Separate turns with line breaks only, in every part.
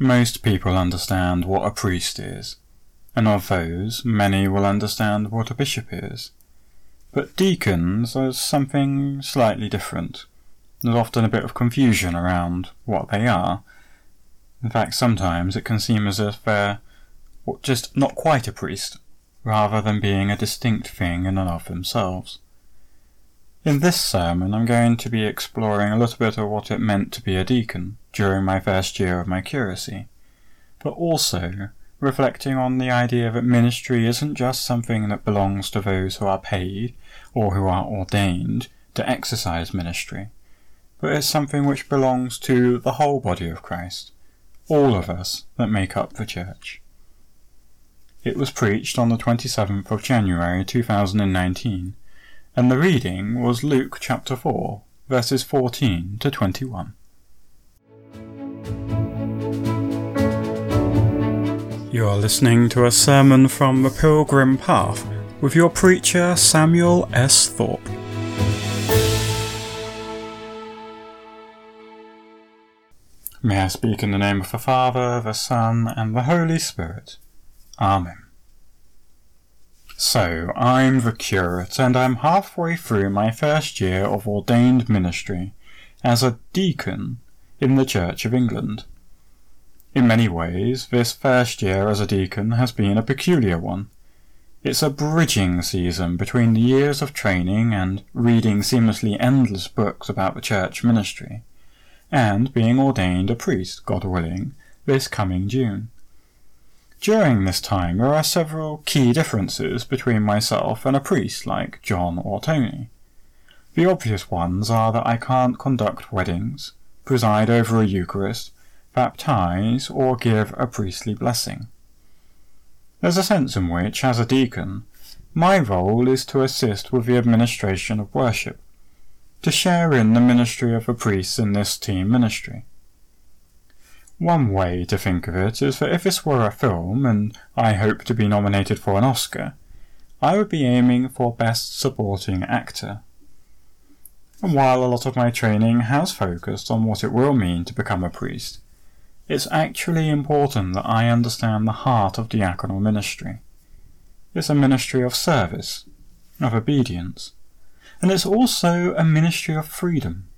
Most people understand what a priest is, and of those, many will understand what a bishop is. But deacons are something slightly different. There's often a bit of confusion around what they are. In fact, sometimes it can seem as if they're just not quite a priest, rather than being a distinct thing in and of themselves. In this sermon, I'm going to be exploring a little bit of what it meant to be a deacon during my first year of my curacy, but also reflecting on the idea that ministry isn't just something that belongs to those who are paid or who are ordained to exercise ministry, but it's something which belongs to the whole body of Christ, all of us that make up the church. It was preached on the 27th of January 2019 and the reading was Luke chapter 4, verses 14 to 21. You are listening to a sermon from the Pilgrim Path with your preacher Samuel S. Thorpe. May I speak in the name of the Father, the Son, and the Holy Spirit. Amen. So, I'm the curate, and I'm halfway through my first year of ordained ministry as a deacon in the Church of England. In many ways, this first year as a deacon has been a peculiar one. It's a bridging season between the years of training and reading seamlessly endless books about the church ministry, and being ordained a priest, God willing, this coming June. During this time, there are several key differences between myself and a priest like John or Tony. The obvious ones are that I can't conduct weddings, preside over a Eucharist, baptize, or give a priestly blessing. There's a sense in which, as a deacon, my role is to assist with the administration of worship, to share in the ministry of the priests in this team ministry. One way to think of it is that if this were a film, and I hope to be nominated for an Oscar, I would be aiming for Best Supporting Actor. And while a lot of my training has focused on what it will mean to become a priest, it's actually important that I understand the heart of diaconal ministry. It's a ministry of service, of obedience, and it's also a ministry of freedom.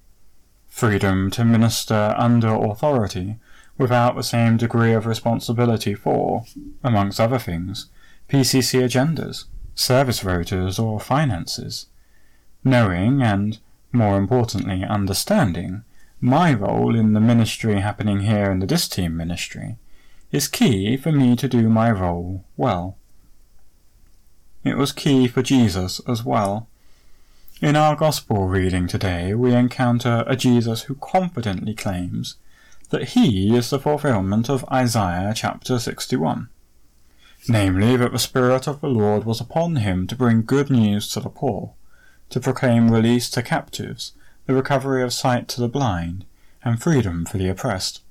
Freedom to minister under authority without the same degree of responsibility for, amongst other things, PCC agendas, service rotas, or finances. Knowing and, more importantly, understanding my role in the ministry happening here in the Diss team ministry is key for me to do my role well. It was key for Jesus as well. In our Gospel reading today, we encounter a Jesus who confidently claims that he is the fulfillment of Isaiah chapter 61. Namely, that the Spirit of the Lord was upon him to bring good news to the poor, to proclaim release to captives, the recovery of sight to the blind, and freedom for the oppressed.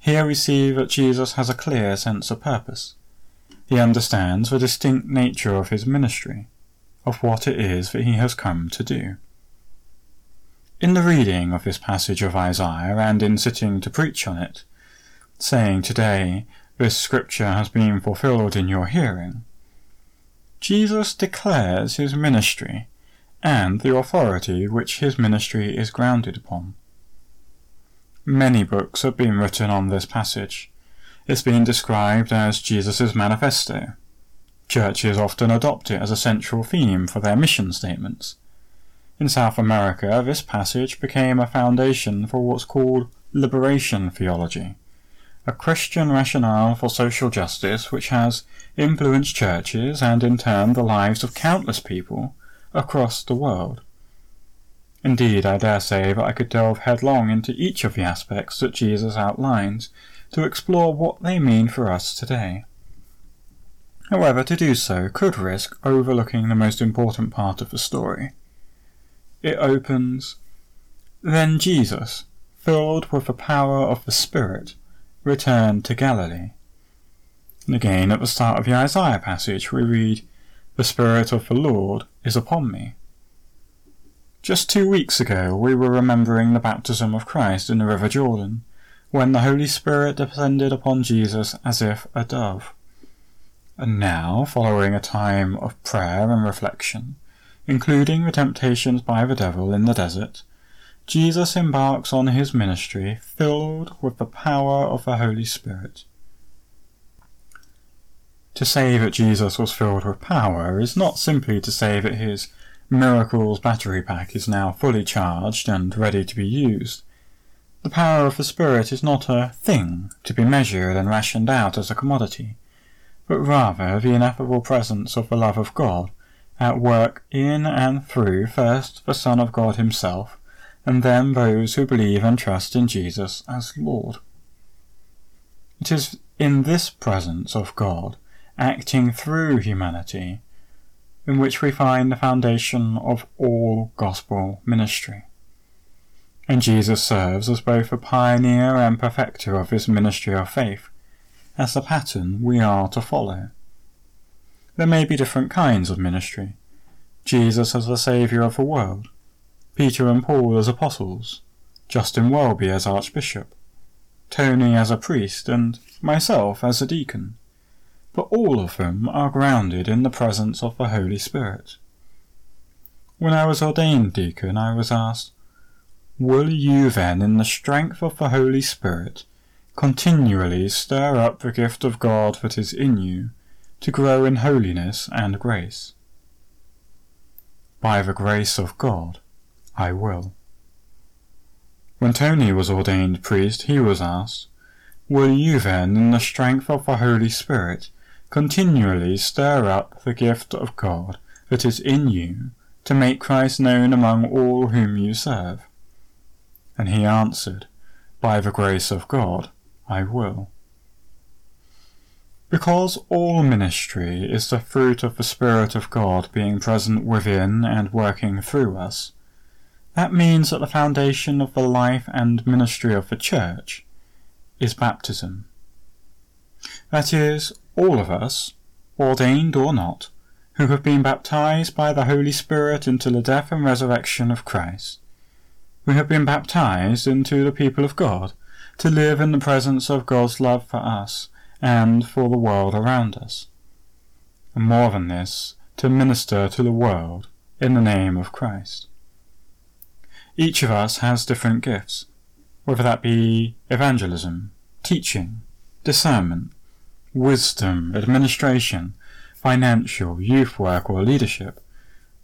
Here we see that Jesus has a clear sense of purpose. He understands the distinct nature of his ministry, of what it is that he has come to do. In the reading of this passage of Isaiah and in sitting to preach on it, saying today, this scripture has been fulfilled in your hearing, Jesus declares his ministry and the authority which his ministry is grounded upon. Many books have been written on this passage. It's been described as Jesus' manifesto. Churches often adopt it as a central theme for their mission statements. In South America, this passage became a foundation for what's called liberation theology, a Christian rationale for social justice which has influenced churches and in turn the lives of countless people across the world. Indeed, I dare say that I could delve headlong into each of the aspects that Jesus outlines to explore what they mean for us today. However, to do so could risk overlooking the most important part of the story it opens, Then Jesus, filled with the power of the Spirit, returned to Galilee. And again, at the start of the Isaiah passage, we read, The Spirit of the Lord is upon me. Just two weeks ago, we were remembering the baptism of Christ in the River Jordan, when the Holy Spirit descended upon Jesus as if a dove. And now, following a time of prayer and reflection, including the temptations by the devil in the desert, Jesus embarks on his ministry filled with the power of the Holy Spirit. To say that Jesus was filled with power is not simply to say that his miracles battery pack is now fully charged and ready to be used. The power of the Spirit is not a thing to be measured and rationed out as a commodity, but rather the ineffable presence of the love of God at work in and through first the Son of God himself, and then those who believe and trust in Jesus as Lord. It is in this presence of God, acting through humanity, in which we find the foundation of all gospel ministry. And Jesus serves as both a pioneer and perfecter of his ministry of faith, as the pattern we are to follow. There may be different kinds of ministry. Jesus as the Saviour of the world, Peter and Paul as apostles, Justin Welby as archbishop, Tony as a priest, and myself as a deacon. But all of them are grounded in the presence of the Holy Spirit. When I was ordained deacon, I was asked, Will you then, in the strength of the Holy Spirit, continually stir up the gift of God that is in you, to grow in holiness and grace? By the grace of God, I will. When Tony was ordained priest, he was asked, Will you then, in the strength of the Holy Spirit, continually stir up the gift of God that is in you, to make Christ known among all whom you serve? And he answered, By the grace of God, I will. Because all ministry is the fruit of the Spirit of God being present within and working through us, that means that the foundation of the life and ministry of the Church is baptism. That is, all of us, ordained or not, who have been baptized by the Holy Spirit into the death and resurrection of Christ. We have been baptized into the people of God, to live in the presence of God's love for us and for the world around us. And more than this, to minister to the world in the name of Christ. Each of us has different gifts, whether that be evangelism, teaching, discernment, wisdom, administration, financial, youth work, or leadership,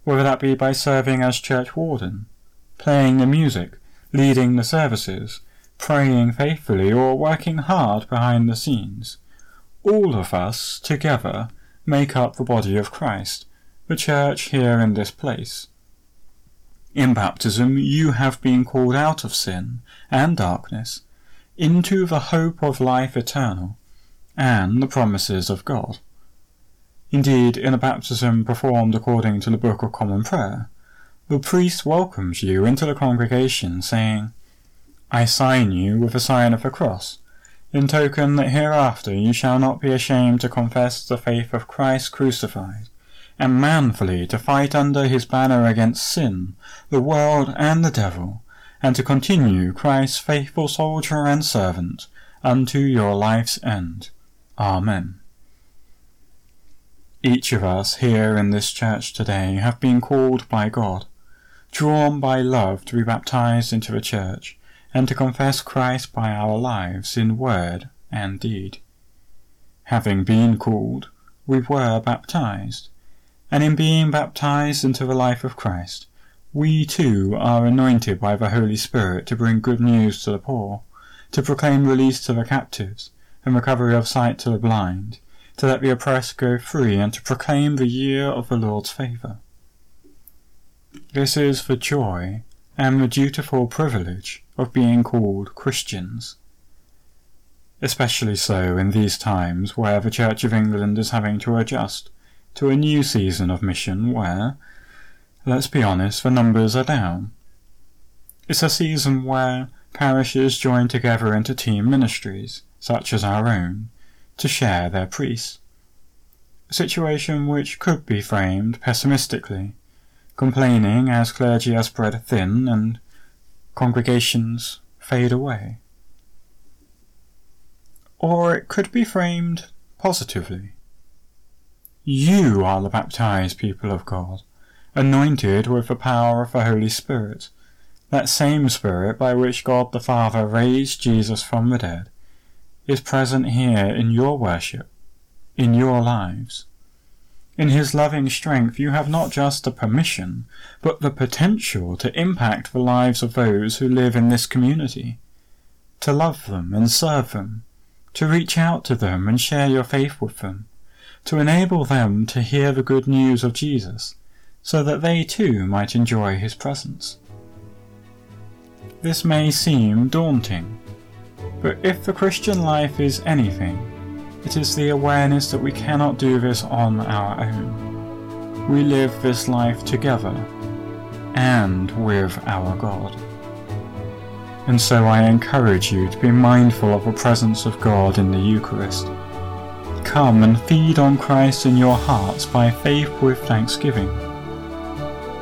whether that be by serving as church warden, playing the music, leading the services, praying faithfully, or working hard behind the scenes. All of us, together, make up the body of Christ, the church here in this place. In baptism you have been called out of sin and darkness into the hope of life eternal and the promises of God. Indeed, in a baptism performed according to the Book of Common Prayer, the priest welcomes you into the congregation, saying, I sign you with the sign of the cross, in token that hereafter you shall not be ashamed to confess the faith of Christ crucified, and manfully to fight under his banner against sin, the world, and the devil, and to continue Christ's faithful soldier and servant unto your life's end. Amen. Each of us here in this church today have been called by God, drawn by love to be baptized into the church, and to confess Christ by our lives in word and deed. Having been called, we were baptized, and in being baptized into the life of Christ, we too are anointed by the Holy Spirit to bring good news to the poor, to proclaim release to the captives, and recovery of sight to the blind, to let the oppressed go free, and to proclaim the year of the Lord's favour. This is the joy and the dutiful privilege of being called Christians. Especially so in these times where the Church of England is having to adjust to a new season of mission where, let's be honest, the numbers are down. It's a season where parishes join together into team ministries, such as our own, to share their priests. A situation which could be framed pessimistically, complaining as clergy are spread thin and congregations fade away. Or it could be framed positively. You are the baptized people of God, anointed with the power of the Holy Spirit, that same Spirit by which God the Father raised Jesus from the dead, is present here in your worship, in your lives. In His loving strength, you have not just the permission, but the potential to impact the lives of those who live in this community, to love them and serve them, to reach out to them and share your faith with them, to enable them to hear the good news of Jesus, so that they too might enjoy His presence. This may seem daunting, but if the Christian life is anything, it is the awareness that we cannot do this on our own. We live this life together and with our God. And so I encourage you to be mindful of the presence of God in the Eucharist. Come and feed on Christ in your hearts by faith with thanksgiving,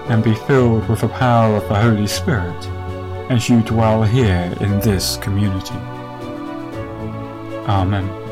and be filled with the power of the Holy Spirit as you dwell here in this community. Amen.